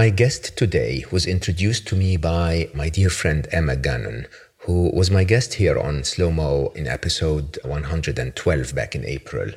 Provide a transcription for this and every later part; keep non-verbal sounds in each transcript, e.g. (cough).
My guest today was introduced to me by my dear friend Emma Gannon, who was my guest here on Slow Mo in episode 112 back in April.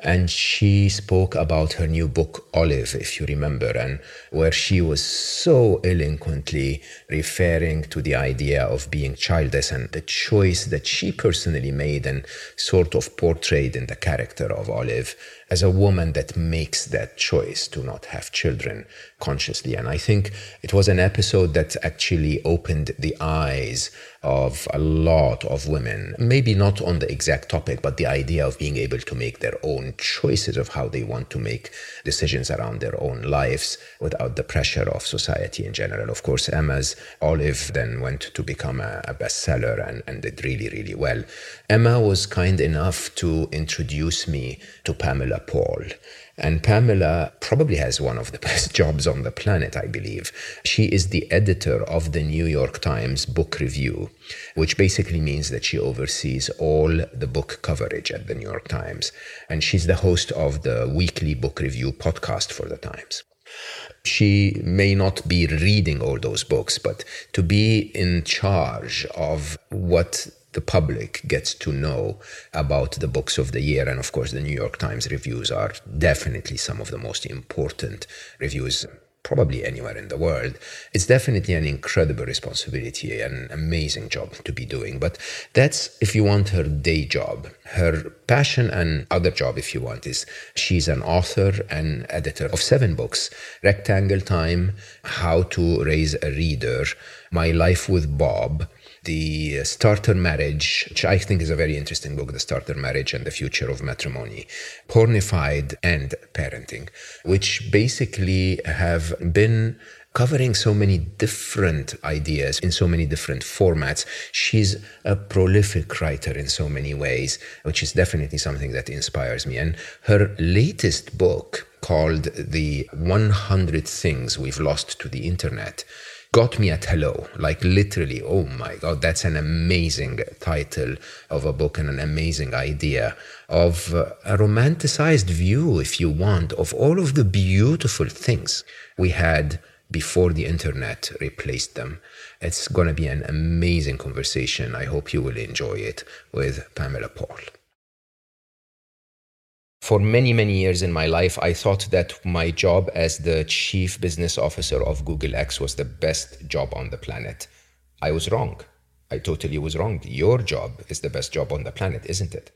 And she spoke about her new book, Olive, if you remember, and where she was so eloquently referring to the idea of being childless and the choice that she personally made and sort of portrayed in the character of Olive as a woman that makes that choice to not have children consciously. And I think it was an episode that actually opened the eyes of a lot of women, maybe not on the exact topic, but the idea of being able to make their own choices of how they want to make decisions around their own lives without the pressure of society in general. Of course, Emma's Olive then went to become a, a bestseller and, and did really, really well. Emma was kind enough to introduce me to Pamela Paul. And Pamela probably has one of the (laughs) best jobs on the planet, I believe. She is the editor of the New York Times Book Review, which basically means that she oversees all the book coverage at the New York Times. And she's the host of the weekly book review podcast for the Times. She may not be reading all those books, but to be in charge of what the public gets to know about the books of the year. And of course, the New York Times reviews are definitely some of the most important reviews probably anywhere in the world. It's definitely an incredible responsibility, an amazing job to be doing. But that's if you want her day job. Her passion and other job, if you want, is she's an author and editor of seven books Rectangle Time, How to Raise a Reader, My Life with Bob the Starter Marriage, which I think is a very interesting book, The Starter Marriage and the Future of Matrimony, Pornified and Parenting, which basically have been covering so many different ideas in so many different formats. She's a prolific writer in so many ways, which is definitely something that inspires me. And her latest book, called The 100 Things We've Lost to the Internet, got me at hello. Like literally, oh my God, that's an amazing title of a book and an amazing idea of a romanticized view, if you want, of all of the beautiful things we had before the internet replaced them. It's going to be an amazing conversation. I hope you will enjoy it with Pamela Paul for many, many years in my life, I thought that my job as the chief business officer of Google X was the best job on the planet. I was wrong. I totally was wrong. Your job is the best job on the planet, isn't it?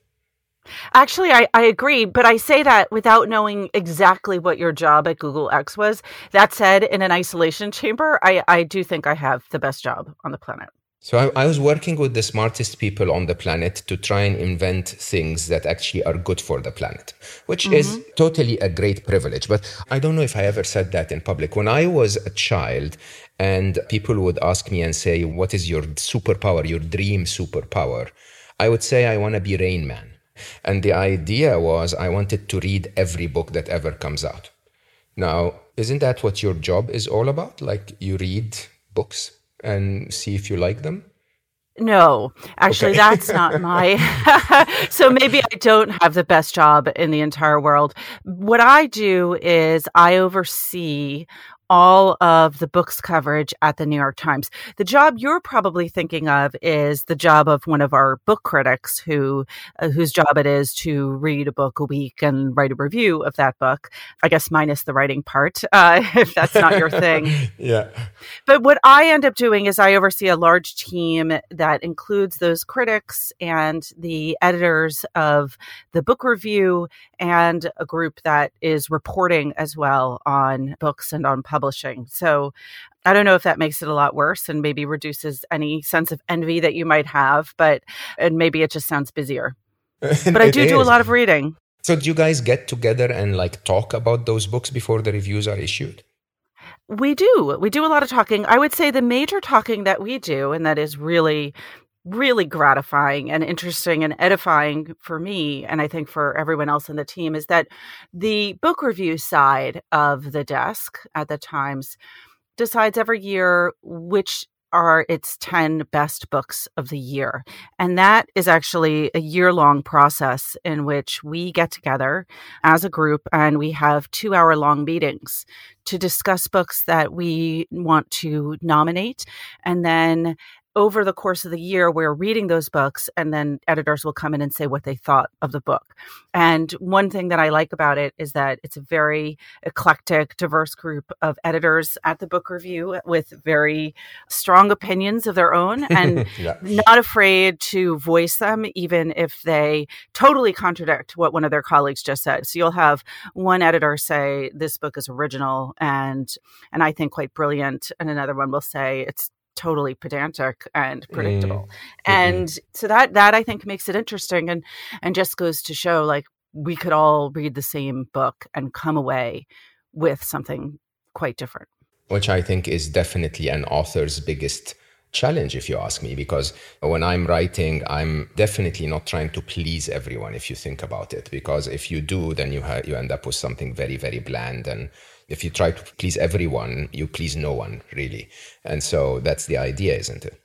Actually, I, I agree, but I say that without knowing exactly what your job at Google X was. That said, in an isolation (laughs) chamber, I, I do think I have the best job on the planet. So I, I, was working with the smartest people on the planet to try and invent things that actually are good for the planet, which mm-hmm. is totally a great privilege. But I don't know if I ever said that in public. When I was a child and people would ask me and say, what is your superpower, your dream superpower? I would say, I want to be Rain Man. And the idea was I wanted to read every book that ever comes out. Now, isn't that what your job is all about? Like you read books? And see if you like them? No, actually, okay. that's not (laughs) my. (laughs) so maybe I don't have the best job in the entire world. What I do is I oversee all of the books coverage at the New York Times. The job you're probably thinking of is the job of one of our book critics who uh, whose job it is to read a book a week and write a review of that book. I guess minus the writing part, (laughs) uh, if that's not your thing. (laughs) yeah. But what I end up doing is I oversee a large team that includes those critics and the editors of the book review and a group that is reporting as well on books and on publishing. So I don't know if that makes it a lot worse and maybe reduces any sense of envy that you might have, but and maybe it just sounds busier. (laughs) But I do do a lot of reading. So do you guys get together and like talk about those books before the reviews are issued? We do. We do a lot of talking. I would say the major talking that we do, and that is really, really gratifying and interesting and edifying for me, and I think for everyone else in the team, is that the book review side of the desk at the Times decides every year which are its 10 best books of the year. And that is actually a year long process in which we get together as a group and we have two hour long meetings to discuss books that we want to nominate and then over the course of the year, we're reading those books, and then editors will come in and say what they thought of the book. And one thing that I like about it is that it's a very eclectic, diverse group of editors at the book review with very strong opinions of their own (laughs) and yeah. not afraid to voice them, even if they totally contradict what one of their colleagues just said. So you'll have one editor say, This book is original and and I think quite brilliant, and another one will say it's totally pedantic and predictable. Mm. And mm-hmm. so that that I think makes it interesting and and just goes to show like we could all read the same book and come away with something quite different. Which I think is definitely an author's biggest challenge if you ask me because when i'm writing i'm definitely not trying to please everyone if you think about it because if you do then you ha- you end up with something very very bland and if you try to please everyone, you please no one, really. And so that's the idea, isn't it?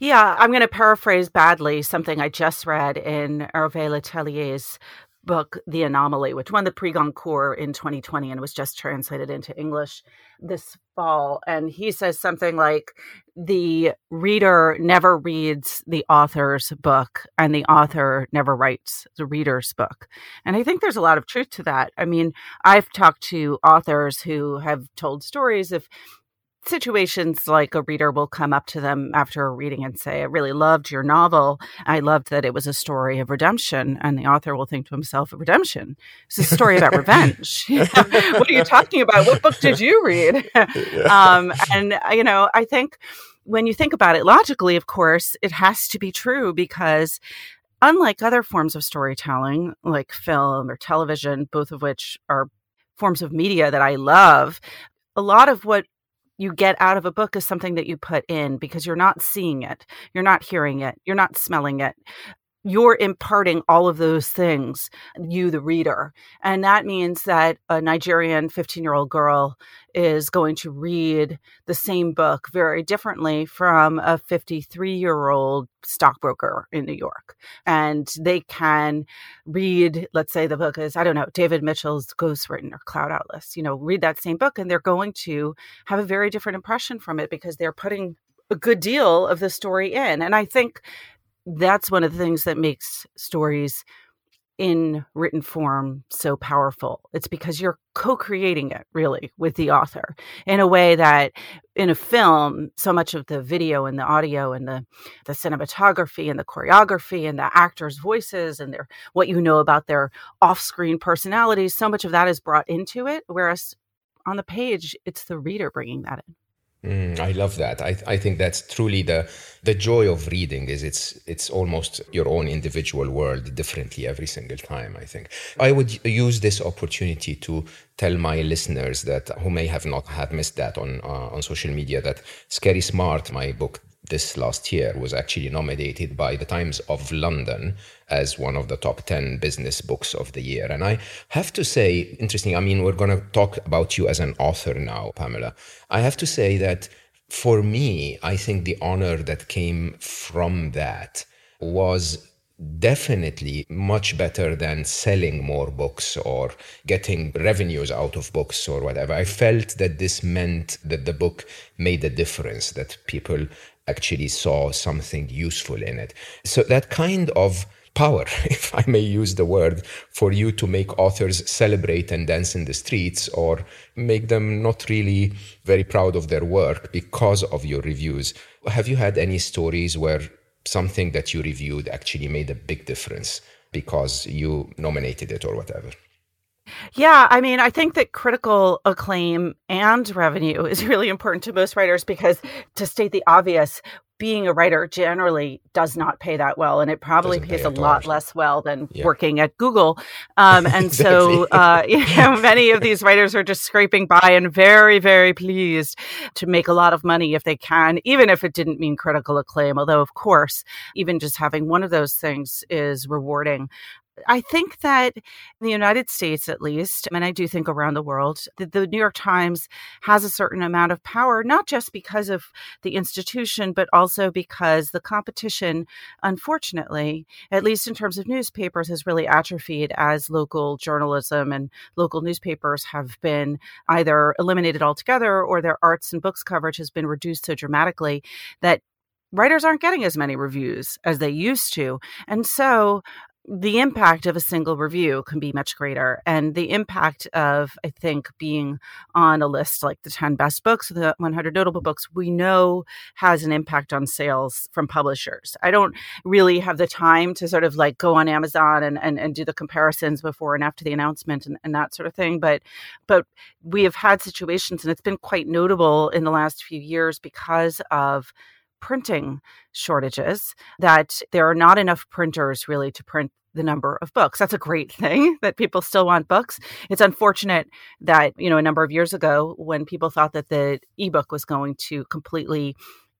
Yeah, I'm going to paraphrase badly something I just read in Hervé Le Tellier's book, The Anomaly, which won the Prix Goncourt in 2020 and was just translated into English this fall. And he says something like the reader never reads the author's book and the author never writes the reader's book. And I think there's a lot of truth to that. I mean, I've talked to authors who have told stories of situations like a reader will come up to them after a reading and say, I really loved your novel. I loved that it was a story of redemption. And the author will think to himself, redemption? It's a story about (laughs) revenge. (laughs) what are you talking about? What book did you read? (laughs) um, and, you know, I think when you think about it logically, of course, it has to be true because unlike other forms of storytelling, like film or television, both of which are forms of media that I love, a lot of what you get out of a book is something that you put in because you're not seeing it, you're not hearing it, you're not smelling it you're imparting all of those things, you, the reader. And that means that a Nigerian 15 year old girl is going to read the same book very differently from a 53 year old stockbroker in New York. And they can read, let's say the book is, I don't know, David Mitchell's Ghostwritten or Cloud Atlas, you know, read that same book and they're going to have a very different impression from it because they're putting a good deal of the story in. And I think that's one of the things that makes stories in written form so powerful. It's because you're co creating it really with the author in a way that in a film, so much of the video and the audio and the, the cinematography and the choreography and the actors' voices and their what you know about their off screen personalities, so much of that is brought into it. Whereas on the page, it's the reader bringing that in. Mm, I love that. I, I think that's truly the the joy of reading is it's it's almost your own individual world differently every single time. I think I would use this opportunity to tell my listeners that who may have not have missed that on uh, on social media that Scary Smart, my book this last year was actually nominated by the Times of London as one of the top 10 business books of the year. And I have to say, interesting, I mean, we're going to talk about you as an author now, Pamela. I have to say that for me, I think the honor that came from that was definitely much better than selling more books or getting revenues out of books or whatever. I felt that this meant that the book made a difference, that people actually saw something useful in it. So that kind of power, (laughs) if I may use the word, for you to make authors celebrate and dance in the streets or make them not really very proud of their work because of your reviews. Have you had any stories where something that you reviewed actually made a big difference because you nominated it or whatever? Yeah, I mean, I think that critical acclaim and revenue (laughs) is really important to most writers because, to state the obvious, being a writer generally does not pay that well, and it probably pays a lot less well than yeah. working at Google. Um, (laughs) and exactly. so, uh, (laughs) you know, many of these writers are just scraping by and very, very pleased to make a lot of money if they can, even if it didn't mean critical acclaim. Although, of course, even just having one of those things is rewarding. I think that in the United States, at least, and I do think around the world, the, the, New York Times has a certain amount of power, not just because of the institution, but also because the competition, unfortunately, at least in terms of newspapers, has really atrophied as local journalism and local newspapers have been either eliminated altogether or their arts and books coverage has been reduced so dramatically that writers aren't getting as many reviews as they used to. And so the impact of a single review can be much greater. And the impact of, I think, being on a list like the 10 best books, the 100 notable books, we know has an impact on sales from publishers. I don't really have the time to sort of like go on Amazon and, and, and do the comparisons before and after the announcement and, and that sort of thing. But, but we have had situations, and it's been quite notable in the last few years because of printing shortages that there are not enough printers really to print the number of books. That's a great (laughs) thing that people still want books. It's unfortunate that, you know, a number of years ago when people thought that the ebook was going to completely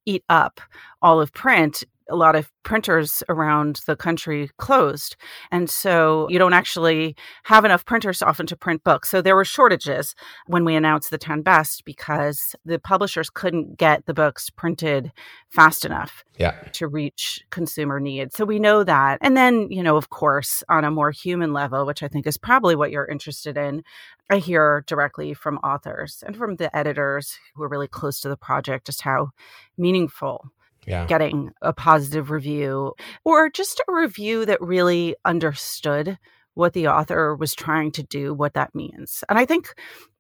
eat up all of print, a lot of printers around the country closed. And so you don't actually have enough printers often to print books. So there were shortages when we announced the 10 best because the publishers couldn't get the books printed fast enough yeah. to reach consumer needs. So we know that. And then, you know, of course, on a more human level, which I think is probably what you're interested in, I hear directly from authors and from the editors who are really close to the project just how meaningful yeah. getting a positive review or just a review that really understood what the author was trying to do, what that means. And I think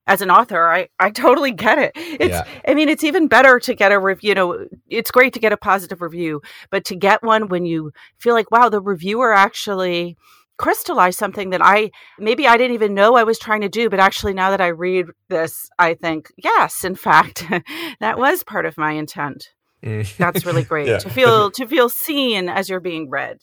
as an author, I, I totally get it. It's, yeah. I mean, it's even better to get a review. You know, it's great to get a positive review, but to get one when you feel like, wow, the reviewer actually crystallized something that I maybe I didn't even know I was trying to do, but actually now that I read this, I think, yes, in fact, (laughs) that was part of my intent. Mm. That's really (laughs) great yeah. to feel to feel seen as you're being read.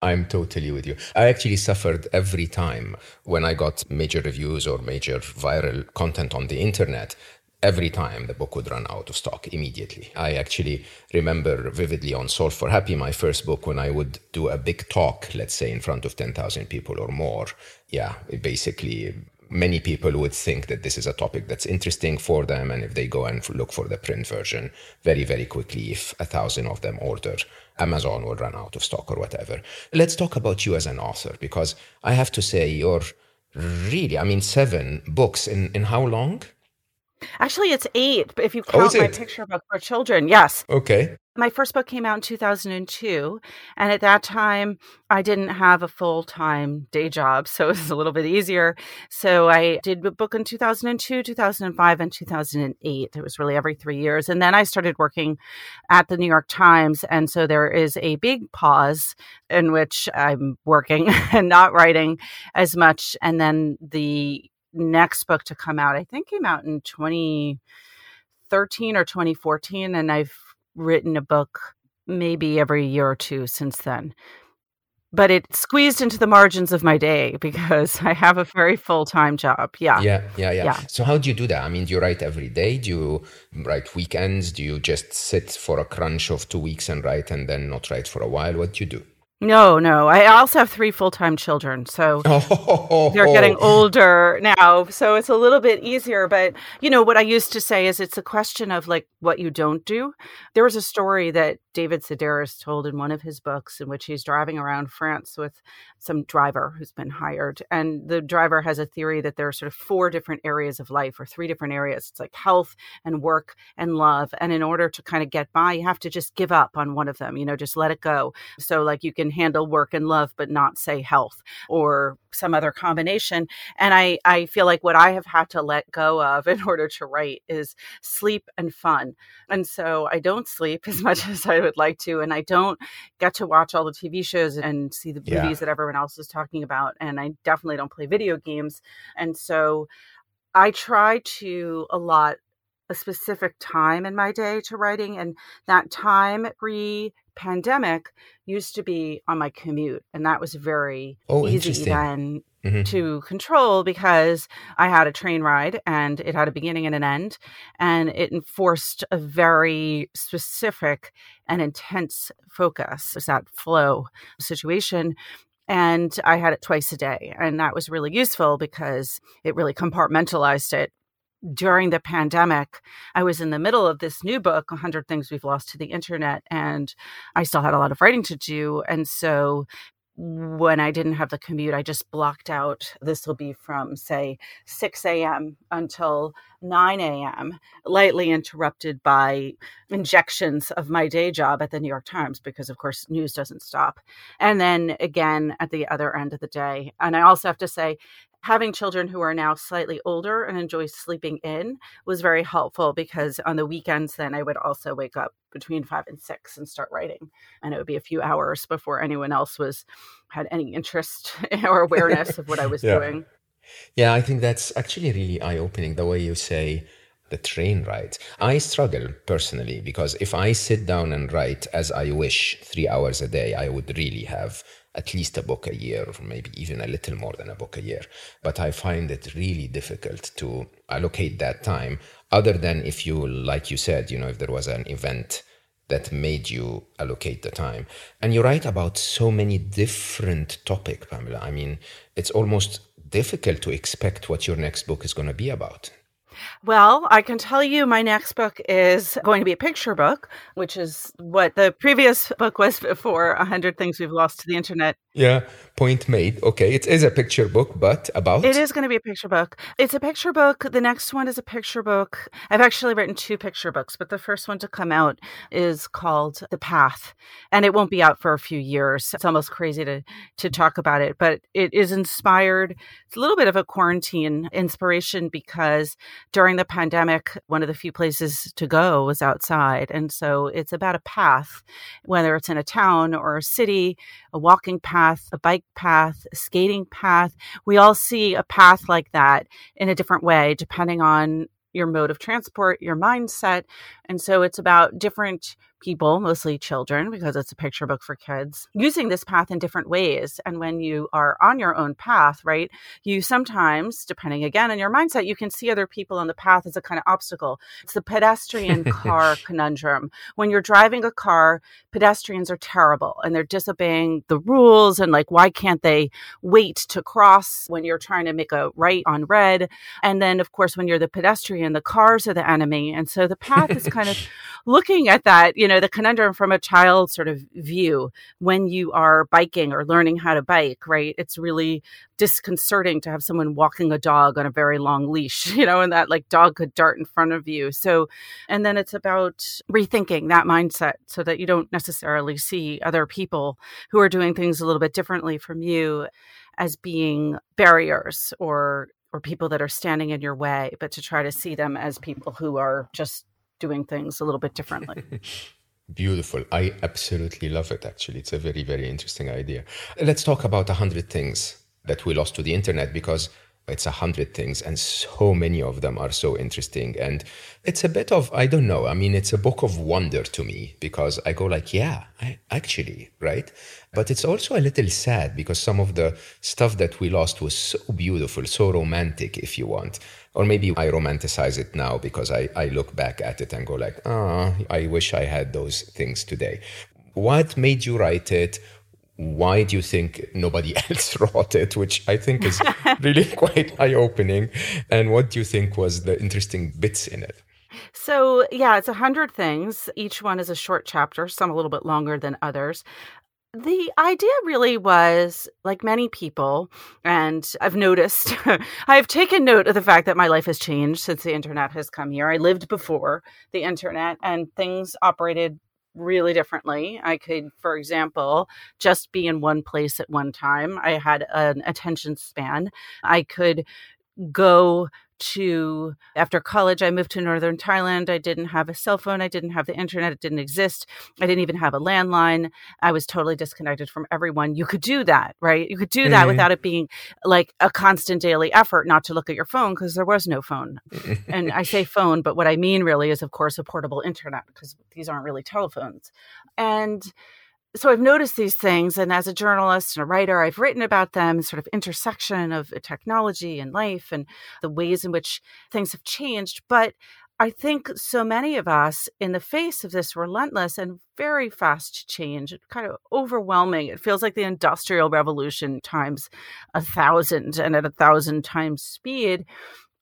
I'm totally with you. I actually suffered every time when I got major reviews or major viral content on the internet. Every time the book would run out of stock immediately. I actually remember vividly on Solve for Happy, my first book, when I would do a big talk, let's say in front of 10,000 people or more. Yeah, basically many people would think that this is a topic that's interesting for them. And if they go and look for the print version very, very quickly, if a thousand of them order, Amazon will run out of stock or whatever. Let's talk about you as an author, because I have to say, you're really, I mean, seven books in, in how long? Actually, it's eight, But if you oh, count oh, my picture book for children. Yes. Okay. My first book came out in 2002. And at that time, I didn't have a full time day job. So it was a little bit easier. So I did a book in 2002, 2005, and 2008. It was really every three years. And then I started working at the New York Times. And so there is a big pause in which I'm working (laughs) and not writing as much. And then the next book to come out, I think came out in 2013 or 2014. And I've written a book maybe every year or two since then. But it squeezed into the margins of my day (laughs) because I have a very full time job. Yeah. yeah. Yeah. Yeah. Yeah. So, how do you do that? I mean, do you write every day? Do you write weekends? Do you just sit for a crunch of two weeks and write and then not write for a while? What do you do? No, no. I also have three full time children. So oh. (laughs) they're getting older now. So it's a little bit easier. But, you know, what I used to say is it's a question of like what you don't do. There was a story that David Sedaris told in one of his books in which he's driving around France with some driver who's been hired. And the driver has a theory that there are sort of four different areas of life or three different areas. It's like health and work and love. And in order to kind of get by, you have to just give up on one of them, you know, just let it go. So, like, you can handle work and love but not say health or some other combination and i i feel like what i have had to let go of in (laughs) order to write is sleep and fun and so i don't sleep (laughs) as much as i would like to and i don't get to watch all the tv shows and see the yeah. movies that everyone else is talking about and i definitely don't play video games and so i try to allot a specific time in my day to writing. And that time pre pandemic used to be on my commute. And that was very oh, easy then mm-hmm. to control because I had a train ride and it had a beginning and an end. And it enforced a very specific and intense focus. It was that flow situation and I had it twice a day. And that was really useful because it really compartmentalized it. During the pandemic, I was in the middle of this new book, 100 Things We've Lost to the Internet, and I still had a lot of writing to do. And so when I didn't have the commute, I just blocked out this will be from, say, 6 a.m. until 9 a.m., lightly interrupted by injections of my day job at the New York Times, because of course, news doesn't stop. And then again at the other end of the day. And I also have to say, having children who are now slightly older and enjoy sleeping in was very helpful because on the weekends then i would also wake up between five and six and start writing and it would be a few hours before anyone else was had any interest (laughs) or awareness of what i was (laughs) yeah. doing yeah i think that's actually really eye-opening the way you say the train ride. I struggle personally because if I sit down and write as I wish three hours a day, I would really have at least a book a year, or maybe even a little more than a book a year. But I find it really difficult to allocate that time, other than if you, like you said, you know, if there was an event that made you allocate the time. And you write about so many different topic, Pamela. I mean, it's almost difficult to expect what your next book is going to be about. Well, I can tell you my next book is going to be a picture book, which is what the previous book was (laughs) before 100 Things We've Lost to the Internet. Yeah, point made. Okay, it is a picture book, but about? It is going to be a picture book. It's a picture book. The next one is a picture book. I've actually written two picture books, but the first one to come out is called The Path, and it won't be out for a few years. It's almost crazy to, to talk about it, but it is inspired. It's a little bit of a quarantine inspiration because during the pandemic, one of the few places to go was outside. And so it's about a path, whether it's in a town or a city, a walking path, a bike path, a skating path. We all see a path like that in a different way, depending on your mode of transport, your mindset. And so it's about different people, mostly children, because it's a picture book for kids, using this path in different ways. And when you are on your own path, right, you sometimes, depending again on your mindset, you can see other people on the path as a kind of obstacle. It's the pedestrian car (laughs) conundrum. When you're driving a car, pedestrians are terrible and they're disobeying the rules. And like, why can't they wait to cross when you're trying to make a right on red? And then, of course, when you're the pedestrian, the cars are the enemy. And so the path is kind of (laughs) looking at that, you know, the conundrum from a child sort of view when you are biking or learning how to bike, right? It's really disconcerting to have someone walking a dog on a very long leash, (laughs) you know, and that like dog could dart in front of you. So, and then it's about rethinking that mindset so that you don't necessarily see other people who are doing things a little bit differently from you as being barriers or or people that are standing in your way, but to try to see them as people who are just doing things a little bit differently. (laughs) Beautiful. I absolutely love it, actually. It's a very, very interesting idea. Let's talk about 100 things that we lost to the internet because it's a hundred things and so many of them are so interesting and it's a bit of i don't know i mean it's a book of wonder to me because i go like yeah I, actually right but it's also a little sad because some of the stuff that we lost was so beautiful so romantic if you want or maybe I romanticize it now because I, I look back at it and go like, ah, oh, I wish I had those things today. What made you write it? Why do you think nobody (laughs) else wrote it? Which I think is (laughs) really quite eye opening. And what do you think was the interesting bits in it? So, yeah, it's a hundred things. Each one is a short chapter, some a little bit longer than others. The idea really was like many people, and I've noticed, (laughs) I've taken note of the fact that my life has changed since the internet has come here. I lived before the internet and things operated really differently. I could, for example, just be in one place at one time. I had an attention span. I could go to after college i moved to northern thailand. I didn't have a cell phone. I didn't have the internet. It didn't exist. I didn't even have a landline. I was totally disconnected from everyone. You could do that right? You could do that mm-hmm. without it being like a constant daily effort not to look at your phone because there was no phone. And i say (laughs) phone but what i mean really is of course a portable internet because these aren't really telephones. And so I've noticed these things, and as a journalist and a writer, I've written about them, sort of intersection of uh, technology and life, and the ways in which things have changed. But I think so many of us, in the face of this relentless and very fast change, kind of overwhelming, it feels like the Industrial Revolution times a thousand and at a thousand times speed.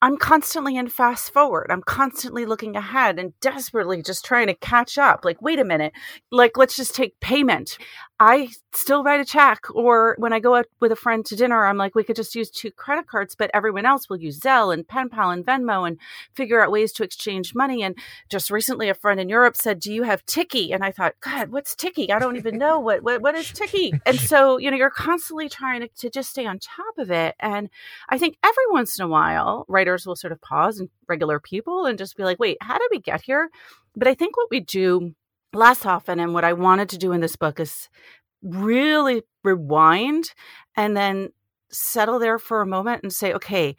I'm constantly in fast forward. I'm constantly looking ahead and desperately just trying to catch up. Like, wait a minute. Like, let's just take payment. I still write a check. Or when I go out with a friend to dinner, I'm like, we could just use two credit cards, but everyone else will use Zelle and PayPal and Venmo and figure out ways to exchange money. And just recently, a friend in Europe said, Do you have Tikkie? And I thought, God, what's Tikkie? I don't even know what, what, what is Tikkie. And so, you know, you're constantly trying to, to just stay on top of it. And I think every once in a while, writers will sort of pause and regular people and just be like, wait, how did we get here? But I think what we do less often. And what I wanted to do in this book is really rewind and then settle there for a moment and say, okay,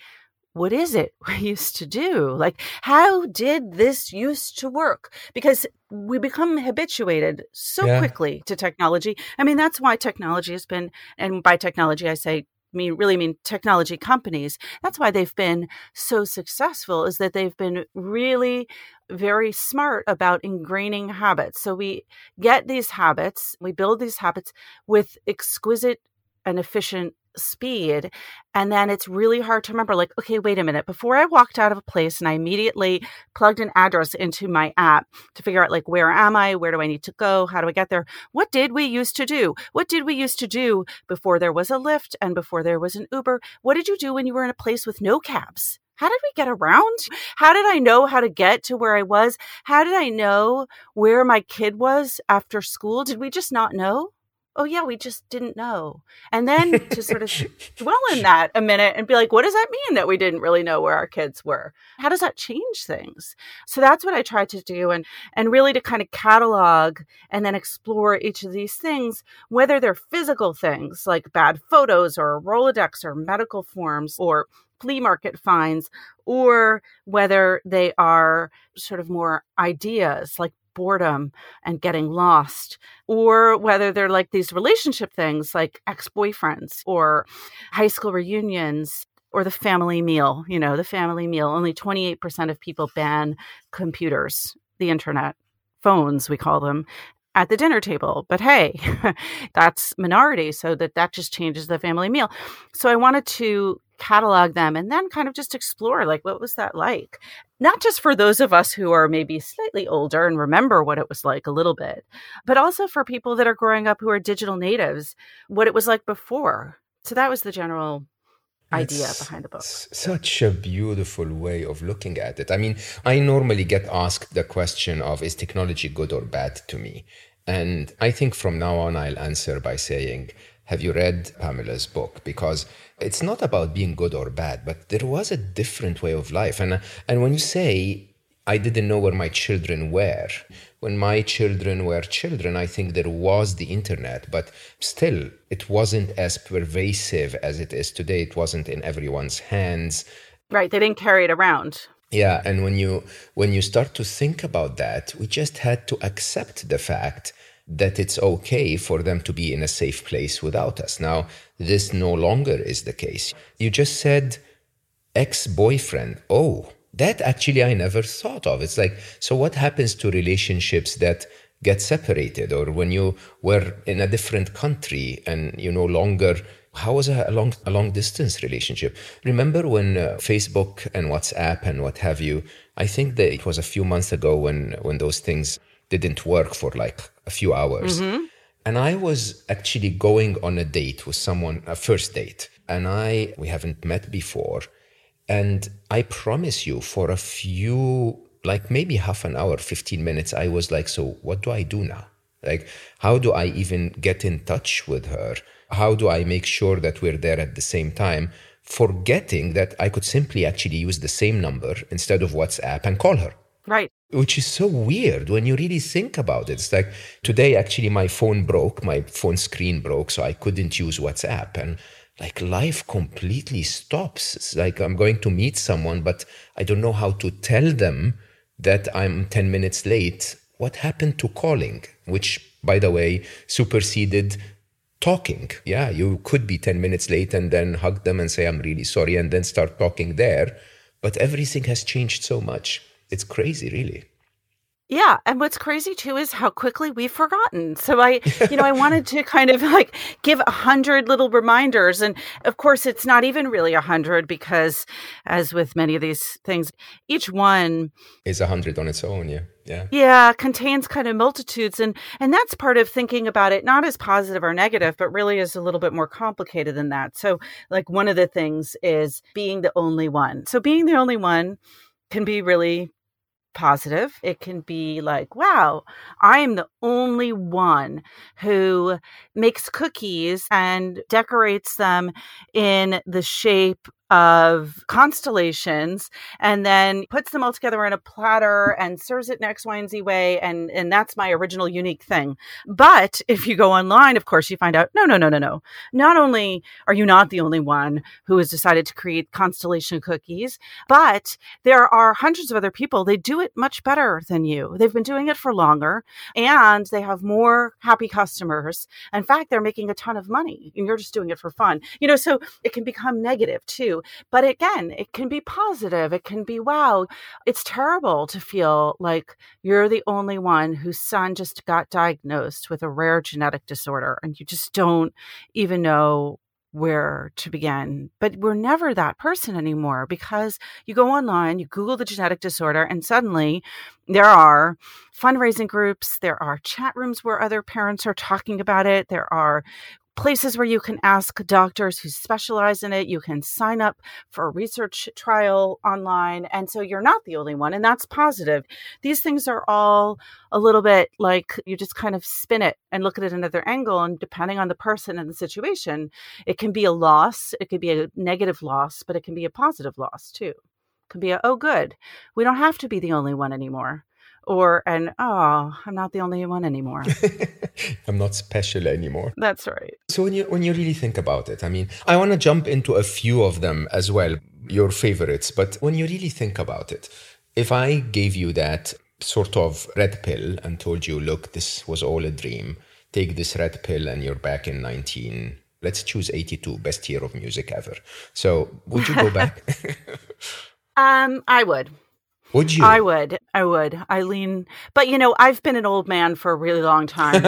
what is it (laughs) we used to do? Like, how did this used to work? Because we become habituated so yeah. quickly to technology. I mean, that's why technology has been, and by technology, I say mean really mean technology companies. That's why they've been so successful is that they've been really very smart about ingraining habits. So we get these habits we build these habits with exquisite and efficient speed. And then it's really hard to remember, like, okay, wait a minute. Before I walked out of a place and I immediately plugged an address into my app to figure out, like, where am I? Where do I need to go? How do I get there? What did we used to do? What did we used to do before there was a Lyft and before there was an Uber? What did you do when you were in a place with no cabs? How did we get around? How did I know how to get to where I was? How did I know where my kid was after school? Did we just not know? Oh yeah we just didn't know. And then to sort of (laughs) dwell in that a minute and be like what does that mean that we didn't really know where our kids were? How does that change things? So that's what i tried to do and and really to kind of catalog and then explore each of these things whether they're physical things like bad photos or rolodex or medical forms or flea market finds or whether they are sort of more ideas like boredom and getting lost, or whether they're like these relationship things like ex boyfriends or high school reunions or the family meal. You know, the family meal. Only 28% of people ban computers, the internet, phones, we call them, at the dinner table but hey (laughs) that's minority so that that just changes the family meal so i wanted to catalog them and then kind of just explore like what was that like? Not just for those of us who are maybe slightly older and remember what it was like a little bit but also for people that are growing up who are digital natives what it was like before. So that was the general idea it's behind the book. such a beautiful way of looking at it. I mean i normally get asked the question of is technology good or bad to me? And i think from now on i'll answer by saying have you read pamela's book because it's not about being good or bad, but there was a different way of life. And, and when you say, I didn't know where my children were, when my children were children, I think there was the internet, but still, it wasn't as pervasive as it is today. It wasn't in everyone's hands. Right. They didn't carry it around. Yeah, and when you when you start to think about that, we just had to accept the fact that it's okay for them to be in a safe place without us. Now, this no longer is the case. You just said ex boyfriend. Oh, that actually I never thought of. It's like, so what happens to relationships that get separated or when you were in a different country and you no longer how was a long a long distance relationship remember when uh, facebook and whatsapp and what have you i think that it was a few months ago when when those things didn't work for like a few hours. Mm-hmm. And I was actually going on a date with someone, a first date. And I, we haven't met before. And I promise you, for a few, like maybe half an hour, 15 minutes, I was like, so what do I do now? Like, how do I even get in touch with her? How do I make sure that we're there at the same time? forgetting that I could simply actually use the same number instead of WhatsApp and call her. Right. Which is so weird when you really think about it. It's like today, actually, my phone broke, my phone screen broke, so I couldn't use WhatsApp. And like life completely stops. It's like I'm going to meet someone, but I don't know how to tell them that I'm 10 minutes late. What happened to calling? Which, by the way, superseded talking. Yeah, you could be 10 minutes late and then hug them and say, I'm really sorry, and then start talking there. But everything has changed so much. It's crazy, really. Yeah, and what's crazy too is how quickly we've forgotten. So I, you know, I wanted to kind of (laughs) like give a hundred little reminders, and of course, it's not even really a hundred because, as with many of these things, each one is a hundred on its own. Yeah, yeah, yeah, contains kind of multitudes, and and that's part of thinking about it not as positive or negative, but really is a little bit more complicated than that. So, like one of the things is being the only one. So being the only one can be really positive. It can be like, wow, I am the only one who makes cookies and decorates them in the shape of constellations and then puts them all together in a platter and serves it in X, Y, and Z way. And, and that's my original unique thing. But if you go online, of course, you find out no, no, no, no, no. Not only are you not the only one who has decided to create constellation cookies, but there are hundreds of other people. They do it much better than you. They've been doing it for longer and they have more happy customers. In fact, they're making a ton of money and you're just doing it for fun. You know, so it can become negative too. But again, it can be positive. It can be, wow, it's terrible to feel like you're the only one whose son just got diagnosed with a rare genetic disorder and you just don't even know where to begin. But we're never that person anymore because you go online, you Google the genetic disorder, and suddenly there are fundraising groups, there are chat rooms where other parents are talking about it, there are places where you can ask doctors who specialize in it. You can sign up for a research trial online. And so you're not the only one, and that's positive. These things are all a little bit like you just kind of spin it and look at it another angle. And depending on the person and the situation, it can be a loss, it could be a negative loss, but it can be a positive loss too. It can be a, oh, good, we don't have to be the only one anymore or an oh i'm not the only one anymore. (laughs) I'm not special anymore. That's right. So when you when you really think about it i mean i want to jump into a few of them as well your favorites but when you really think about it if i gave you that sort of red pill and told you look this was all a dream. Take this red pill and you're back in 19 let's choose 82 best year of music ever. So would you go back? (laughs) Um i would would you? I would. I would. Eileen. But you know, I've been an old man for a really long time.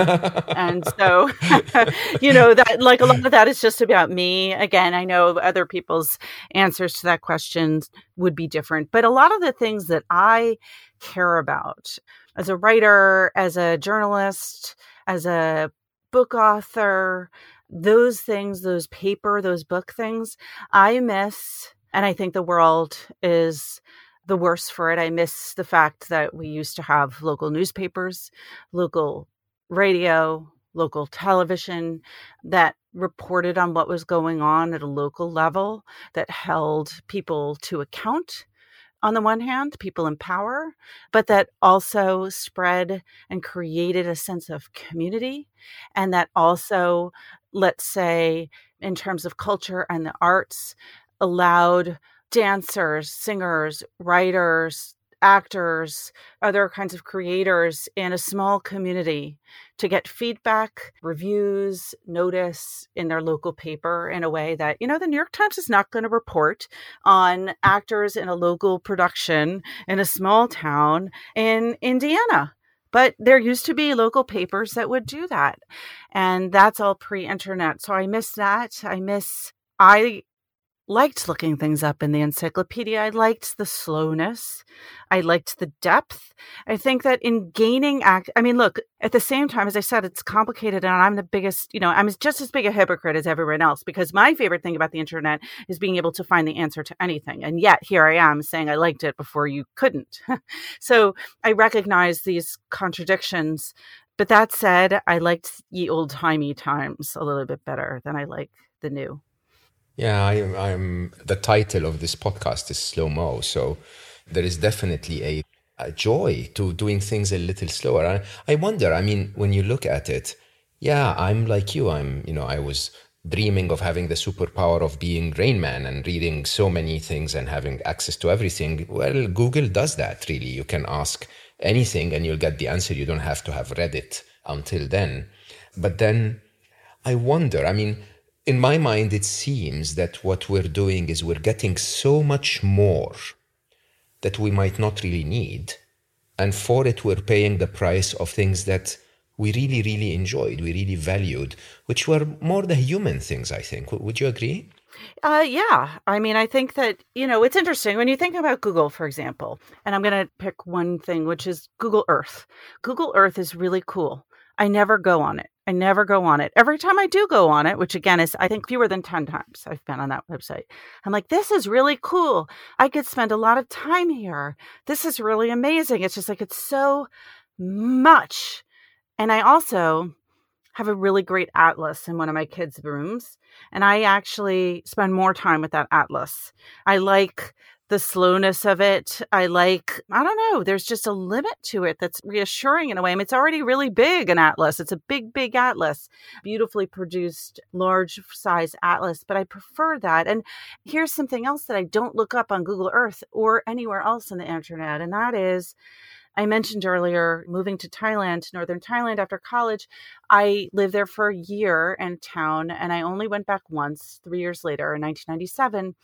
and so (laughs) you know, that like a lot of that is just about me. Again, I know other people's answers to that question would be different. But a lot of the things that I care about as a writer, as a journalist, as a book author, those things, those paper, those book things, I miss and I think the world is the worse for it. I miss the fact that we used to have local newspapers, local radio, local television that reported on what was going on at a local level, that held people to account on the one hand, people in power, but that also spread and created a sense of community. And that also, let's say, in terms of culture and the arts, allowed dancers, singers, writers, actors, other kinds of creators in a small community to get feedback, reviews, notice in their local paper in a way that, you know, the New York Times is not going to report on actors in a local production in a small town in Indiana. But there used to be local papers that would do that. And that's all pre internet. So I miss that. I miss I liked looking things up in the encyclopedia. I liked the slowness. I liked the depth. I think that in gaining act, I mean, look, at the same time, as I said, it's complicated and I'm the biggest, you know, I'm just as big a hypocrite as everyone else because my favorite thing about the internet is being able to find the answer to anything. And yet here I am saying I liked it before you couldn't. (laughs) so I recognize these contradictions. But that said, I liked ye old timey times a little bit better than I like the new. Yeah, I, I'm. The title of this podcast is slow mo, so there is definitely a, a joy to doing things a little slower. I, I wonder. I mean, when you look at it, yeah, I'm like you. I'm. You know, I was dreaming of having the superpower of being Rain Man and reading so many things and having access to everything. Well, Google does that. Really, you can ask anything and you'll get the answer. You don't have to have read it until then. But then, I wonder. I mean in my mind, it seems that what we're doing is we're getting so much more that we might not really need. And for it, we're paying the price of things that we really, really enjoyed, we really valued, which were more the human things, I think. Would you agree? Uh, yeah. I mean, I think that, you know, it's interesting when you think about Google, for example, and I'm going to pick one thing, which is Google Earth. Google Earth is really cool. I never go on it. I never go on it. Every time I do go on it, which again is, I think, fewer than 10 times I've been on that website, I'm like, this is really cool. I could spend a lot of time here. This is really amazing. It's just like, it's so much. And I also have a really great atlas in one of my kids' rooms. And I actually spend more time with that atlas. I like the slowness of it. I like, I don't know, there's just a limit to it that's reassuring in a way. I mean, it's already really big, an atlas. It's a big, big atlas, beautifully produced, large size atlas, but I prefer that. And here's something else that I don't look up on Google Earth or anywhere else on the internet, and that is, I mentioned earlier moving to Thailand, northern Thailand after college. I lived there for a year in town and I only went back once, three years later in 1997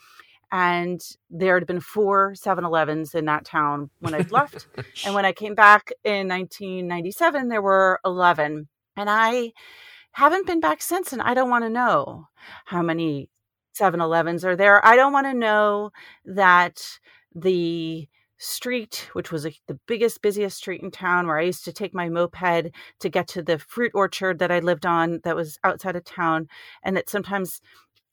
and there had been four 7-Elevens in that town when I'd left. and (laughs) when I came back in 1997, there were 11. And I haven't been back since, and I don't want to know how many 7-Elevens are there. I don't want to know that the street, which was a, the biggest, busiest street in town, where I used to take my moped to get to the fruit orchard that I lived on that was outside of town, and that sometimes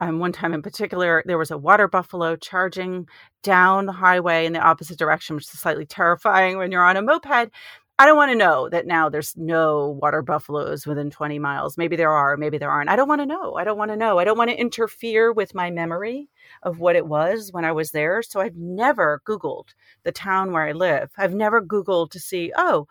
um, one time in particular, there was a water buffalo charging down the highway in the opposite direction, which is slightly terrifying when you're on a moped. I don't want to know that now there's no water buffaloes within 20 miles. Maybe there are, maybe there aren't. I don't want to know. I don't want to know. I don't want to interfere with my memory of what it was when I was there. So I've never Googled the town where I live. I've never Googled to see, oh,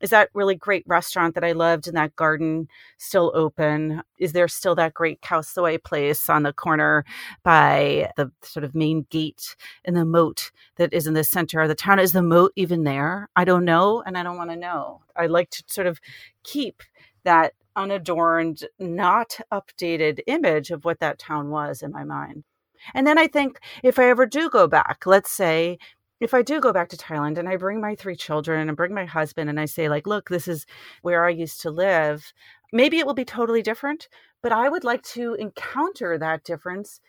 is that really great restaurant that I loved in that garden still open? Is there still that great khao soi place on the corner by the sort of main gate in the moat that is in the center of the town? Is the moat even there? I don't know, and I don't want to know. I like to sort of keep that unadorned, not updated image of what that town was in my mind. And then I think if I ever do go back, let's say if I do go back to Thailand and I bring my three children and bring my husband and I say, like, look, this is where I used to live, maybe it will be totally different, but I would like to encounter that difference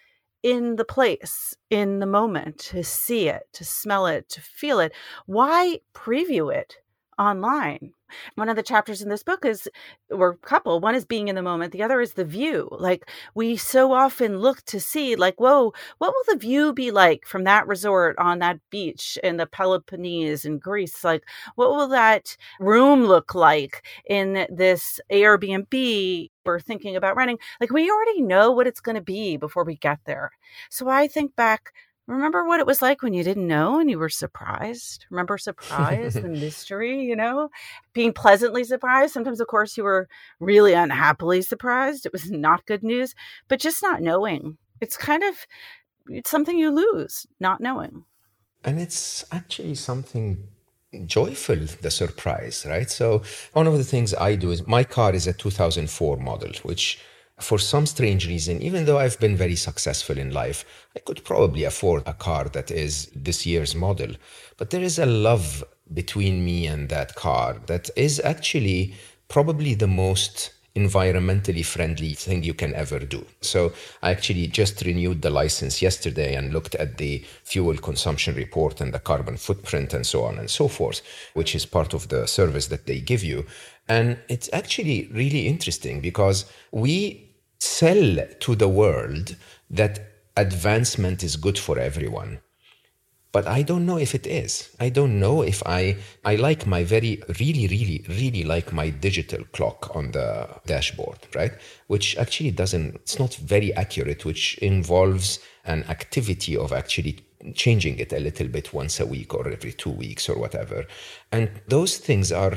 in the place, in the moment, to see it, to smell it, to feel it. Why preview it online? One of the chapters in this book is, or couple, one is being in the moment, the other is the view. Like we so often look to see, like, whoa, what will the view be like from that resort on that beach in the Peloponnese in Greece? Like, what will that room look like in this Airbnb we're thinking about renting? Like, we already know what it's going to be before we get there. So I think back Remember what it was like when you didn't know and you were surprised? Remember surprise, (laughs) the mystery, you know? Being pleasantly surprised. Sometimes, of course, you were really unhappily surprised. It was (laughs) not good news, but just not knowing. It's kind of it's something you lose, not knowing. And it's actually something joyful the surprise right so one of the things i do is my car is a 2004 model which for some strange reason, even though I've been very successful in life, I could probably afford a car that is this year's model. But there is a love between me and that car that is actually probably the most environmentally friendly thing you can ever do. So I actually just renewed the license yesterday and looked at the fuel consumption report and the carbon footprint and so on and so forth, which is part of the service that they give you. And it's actually really interesting because we sell to the world that advancement is good for everyone. but I don't know if it is. I don't know if I I like my very really really really like my digital clock on the dashboard, right? Which actually doesn't it's not very accurate, which involves an activity of actually changing it a little bit once a week or every 2 weeks or whatever. And those things are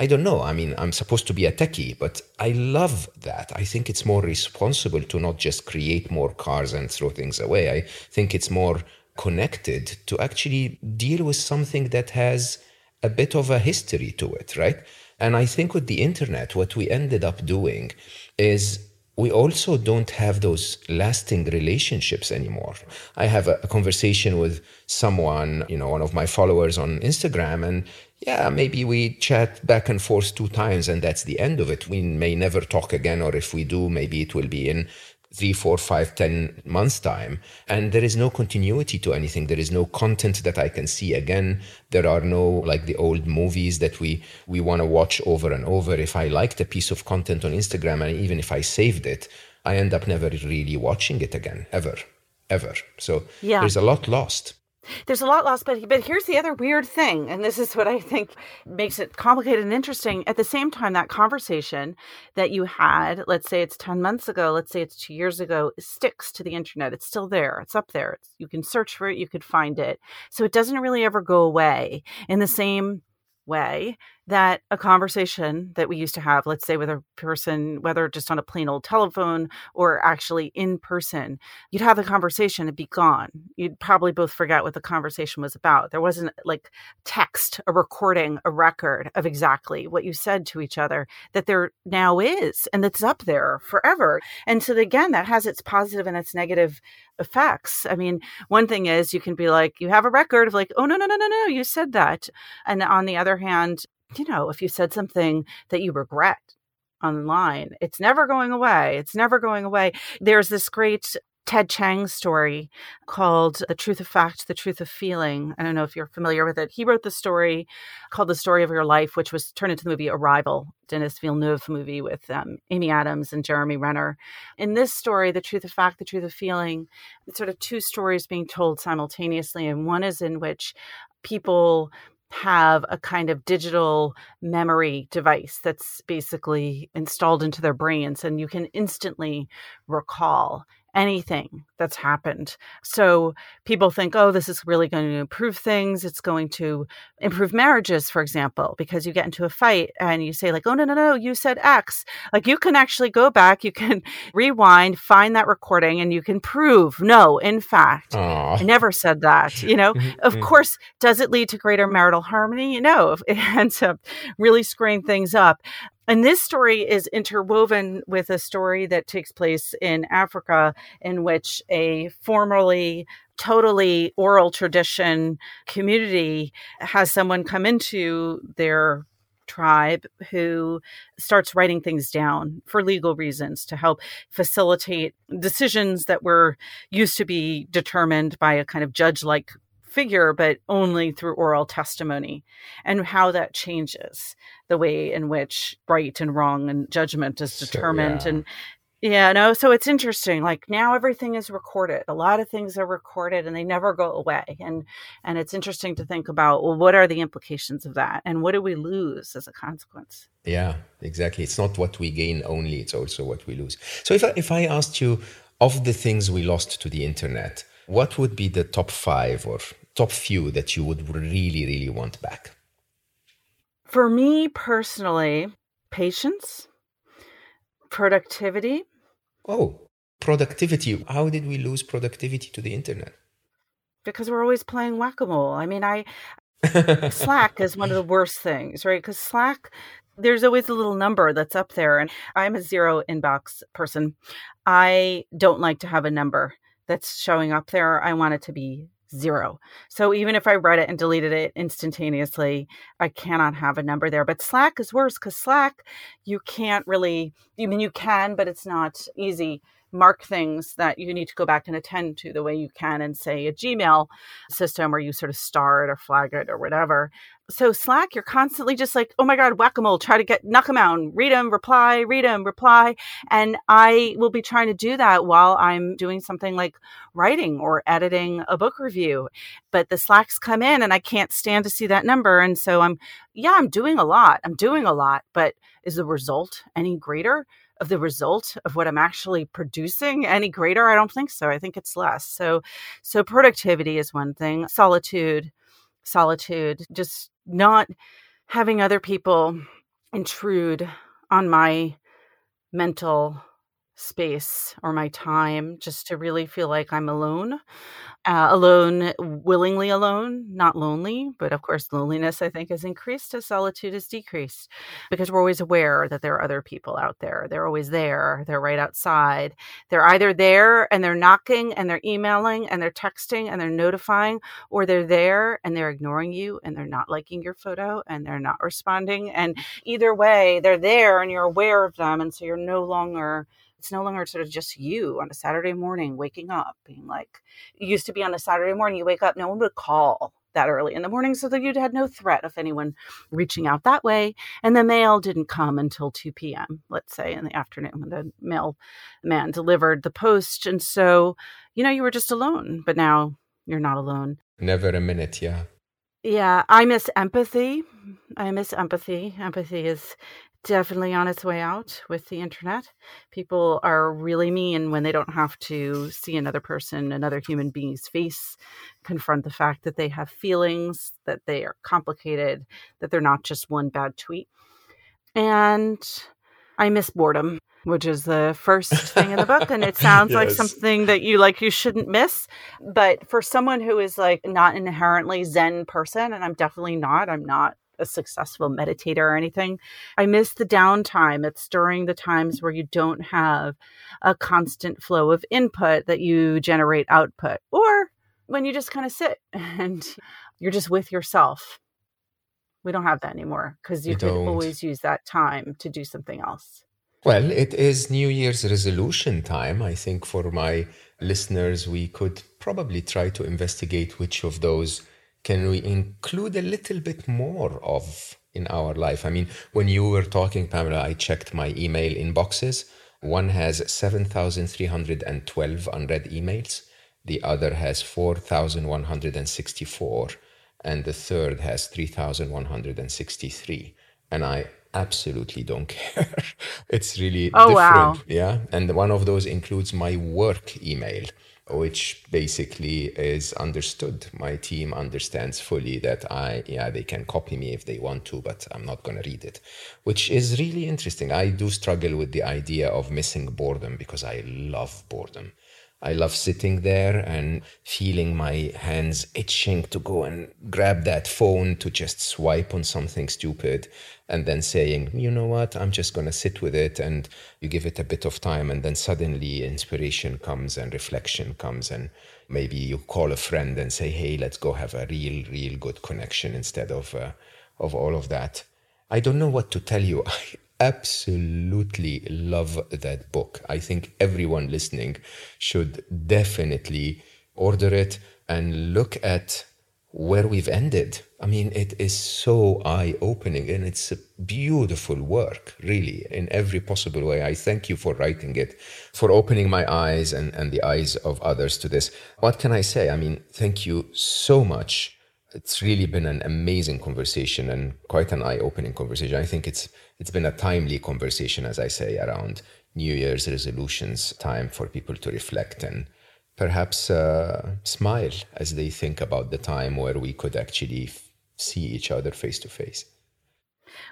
I don't know. I mean, I'm supposed to be a techie, but I love that. I think it's more responsible to not just create more cars and throw things away. I think it's more connected to actually deal with something that has a bit of a history to it, right? And I think with the internet, what we ended up doing is we also don't have those lasting relationships anymore. I have a, conversation with someone, you know, one of my followers on Instagram, and yeah, maybe we chat back and forth two times and that's the end of it. We may never talk again, or if we do, maybe it will be in three, four, five, ten months' time. And there is no continuity to anything. There is no content that I can see again. There are no like the old movies that we we want to watch over and over. If I liked a piece of content on Instagram and even if I saved it, I end up never really watching it again, ever. Ever. So yeah. there's a lot lost. There's a lot lost, but but here's the other weird thing, and this is what I think makes it complicated and interesting. At the same time, that conversation that you had, let's say it's ten months ago, let's say it's two years ago, sticks to the internet. It's still there. It's up there. It's, you can search for it. You could find it. So it doesn't really ever go away. In the same way that a conversation that we used to have, let's say with a person, whether just on a plain old telephone or actually in person, you'd have the conversation and be gone. You'd probably both forget what the conversation was about. There wasn't like text, a recording, a record of exactly what you said to each other that there now is and that's up there forever. And so, again, that has its positive and its negative effects. I mean, one thing is you can be like, you have a record of like, oh, no, no, no, no, no, you said that. And on the other hand, you know, if you said something that you regret online, it's never going away. It's never going away. There's this great Ted Chiang story called The Truth of Fact, The Truth of Feeling. I don't know if you're familiar with it. He wrote the story called The Story of Your Life, which was turned into the movie Arrival, Denis Villeneuve movie with um, Amy Adams and Jeremy Renner. In this story, The Truth of Fact, The Truth of Feeling, it's sort of two stories being told simultaneously. And one is in which people have a kind of digital memory device that's basically installed into their brains and you can instantly recall anything that's happened. So people think, oh, this is really going to improve things. It's going to improve marriages, for example, because you get into a fight and you say, like, oh, no, no, no, you said X. Like you can actually go back, you can (laughs) rewind, find that recording, and you can prove, no, in fact, Aww. I never said that. You know, mm-hmm, of mm-hmm. course, does it lead to greater marital harmony? No, (laughs) it ends up really screwing things up. And this story is interwoven with a story that takes place in Africa, in which a formerly totally oral tradition community has someone come into their tribe who starts writing things down for legal reasons to help facilitate decisions that were used to be determined by a kind of judge like figure, but only through oral testimony, and how that changes the way in which right and wrong and judgment is determined. So, yeah. And yeah, no, so it's interesting. Like now everything is recorded. A lot of things are recorded and they never go away. And and it's interesting to think about well, what are the implications of that? And what do we lose as a consequence? Yeah, exactly. It's not what we gain only, it's also what we lose. So if I, if I asked you of the things we lost to the internet, what would be the top five or top few that you would really, really want back? For me personally, patience, productivity. Oh, productivity. How did we lose productivity to the internet? Because we're always playing whack a mole. I mean, I. (laughs) Slack is one of the worst things, right? Because Slack, there's always a little number that's up there. And I'm a zero inbox person. I don't like to have a number that's showing up there. I want it to be zero. So even if I read it and deleted it instantaneously, I cannot have a number there. But Slack is worse because Slack, you can't really, I mean, you can, but it's not easy mark things that you need to go back and attend to the way you can in, say, a Gmail system where you sort of star it or flag it or whatever. So Slack, you're constantly just like, oh my God, whack a mole, try to get, knock them out, read them, reply, read them, reply. And I will be trying to do that while I'm doing something like writing or editing a book review. But the Slacks come in and I can't stand to see that number. And so I'm, yeah, I'm doing a lot. I'm doing a lot, but is the result any greater? Of the result of what I'm actually producing any greater? I don't think so. I think it's less. So so productivity is one thing. Solitude, solitude, just not having other people intrude on my mental space or my time just to really feel like I'm alone uh, alone, willingly alone, not lonely. But of course, loneliness, I think, has increased as solitude has decreased because we're always aware that there are other people out there. They're always there. They're right outside. They're either there and they're knocking and they're emailing and they're texting and they're notifying, or they're there and they're ignoring you and they're not liking your photo and they're not responding. And either way, they're there and you're aware of them. And so you're no longer it's no longer sort of just you on a Saturday morning waking up, being like, it used to be on a Saturday morning, you wake up, no one would call that early in the morning so that you had no threat of anyone reaching out that way. And the mail didn't come until 2 p.m., let's say in the afternoon when the mail man delivered the post. And so, you know, you were just alone, but now you're not alone. Never a minute, yeah. Yeah, I miss empathy. I miss empathy. Empathy is definitely on its way out with the internet. People are really mean when they don't have to see another person, another human being's face, confront the fact that they have feelings, that they are complicated, that they're not just one bad tweet. And I miss boredom, which is the first thing in the book. And it (laughs) sounds yes. like something that you like you shouldn't miss. But for someone who is like not inherently Zen person, and I'm definitely not, I'm not a successful meditator or anything. I miss the downtime. It's during the times where you don't have a constant flow of input that you generate output, or when you just kind of sit (laughs) and you're just with yourself. We don't have that anymore because you, can always use that time to do something else. Well, it is New Year's resolution time. I think for my listeners, we could probably try to investigate which of those can we include a little bit more of in our life? I mean, when you were talking, Pamela, I checked my email inboxes. One has 7,312 unread emails, the other has 4,164, and the third has 3,163. And I absolutely don't (laughs) care. it's really oh, different. Wow. Yeah. And one of those includes my work email which basically is understood. My team understands fully that I, yeah, they can copy me if they want to, but I'm not going to read it, which is really interesting. I do struggle with the idea of missing boredom because I love boredom. I love sitting there and feeling my hands itching to go and grab that phone to just swipe on something stupid and then saying, you know what, I'm just going to sit with it. And you give it a bit of time, and then suddenly inspiration comes and reflection comes. And maybe you call a friend and say, hey, let's go have a real, real good connection instead of, uh, of all of that. I don't know what to tell you. (laughs) Absolutely love that book. I think everyone listening should definitely order it and look at where we've ended. I mean, it is so eye opening and it's a beautiful work, really, in every possible way. I thank you for writing it, for opening my eyes and, and the eyes of others to this. What can I say? I mean, thank you so much. It's really been an amazing conversation and quite an eye opening conversation. I think it's it's been a timely conversation, as I say, around New Year's resolutions, time for people to reflect and perhaps uh, smile as they think about the time where we could actually f- see each other face to face.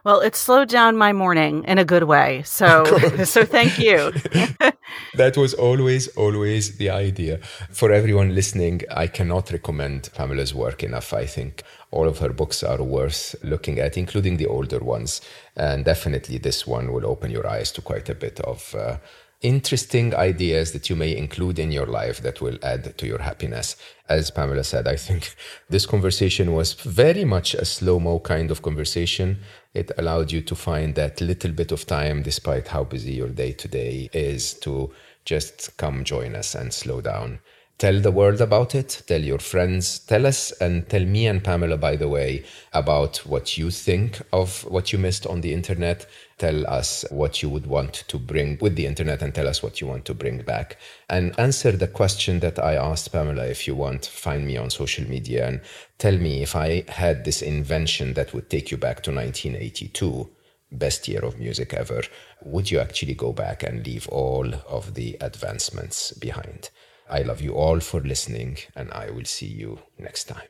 Well, it slowed down my morning in a good way. So, (laughs) (laughs) so thank you. (laughs) that was always, always the idea. For everyone listening, I cannot recommend Pamela's work enough. I think all of her books are worth looking at, including the older ones. And definitely this one will open your eyes to quite a bit of uh, interesting ideas that you may include in your life that will add to your happiness. As Pamela said, I think (laughs) this conversation was very much a slow mo kind of conversation. It allowed you to find that little bit of time, despite how busy your day to day is, to just come join us and slow down. Tell the world about it. Tell your friends. Tell us and tell me and Pamela, by the way, about what you think of what you missed on the internet. Tell us what you would want to bring with the internet and tell us what you want to bring back. And answer the question that I asked Pamela if you want, find me on social media and tell me if I had this invention that would take you back to 1982 best year of music ever, would you actually go back and leave all of the advancements behind? I love you all for listening, and I will see you next time.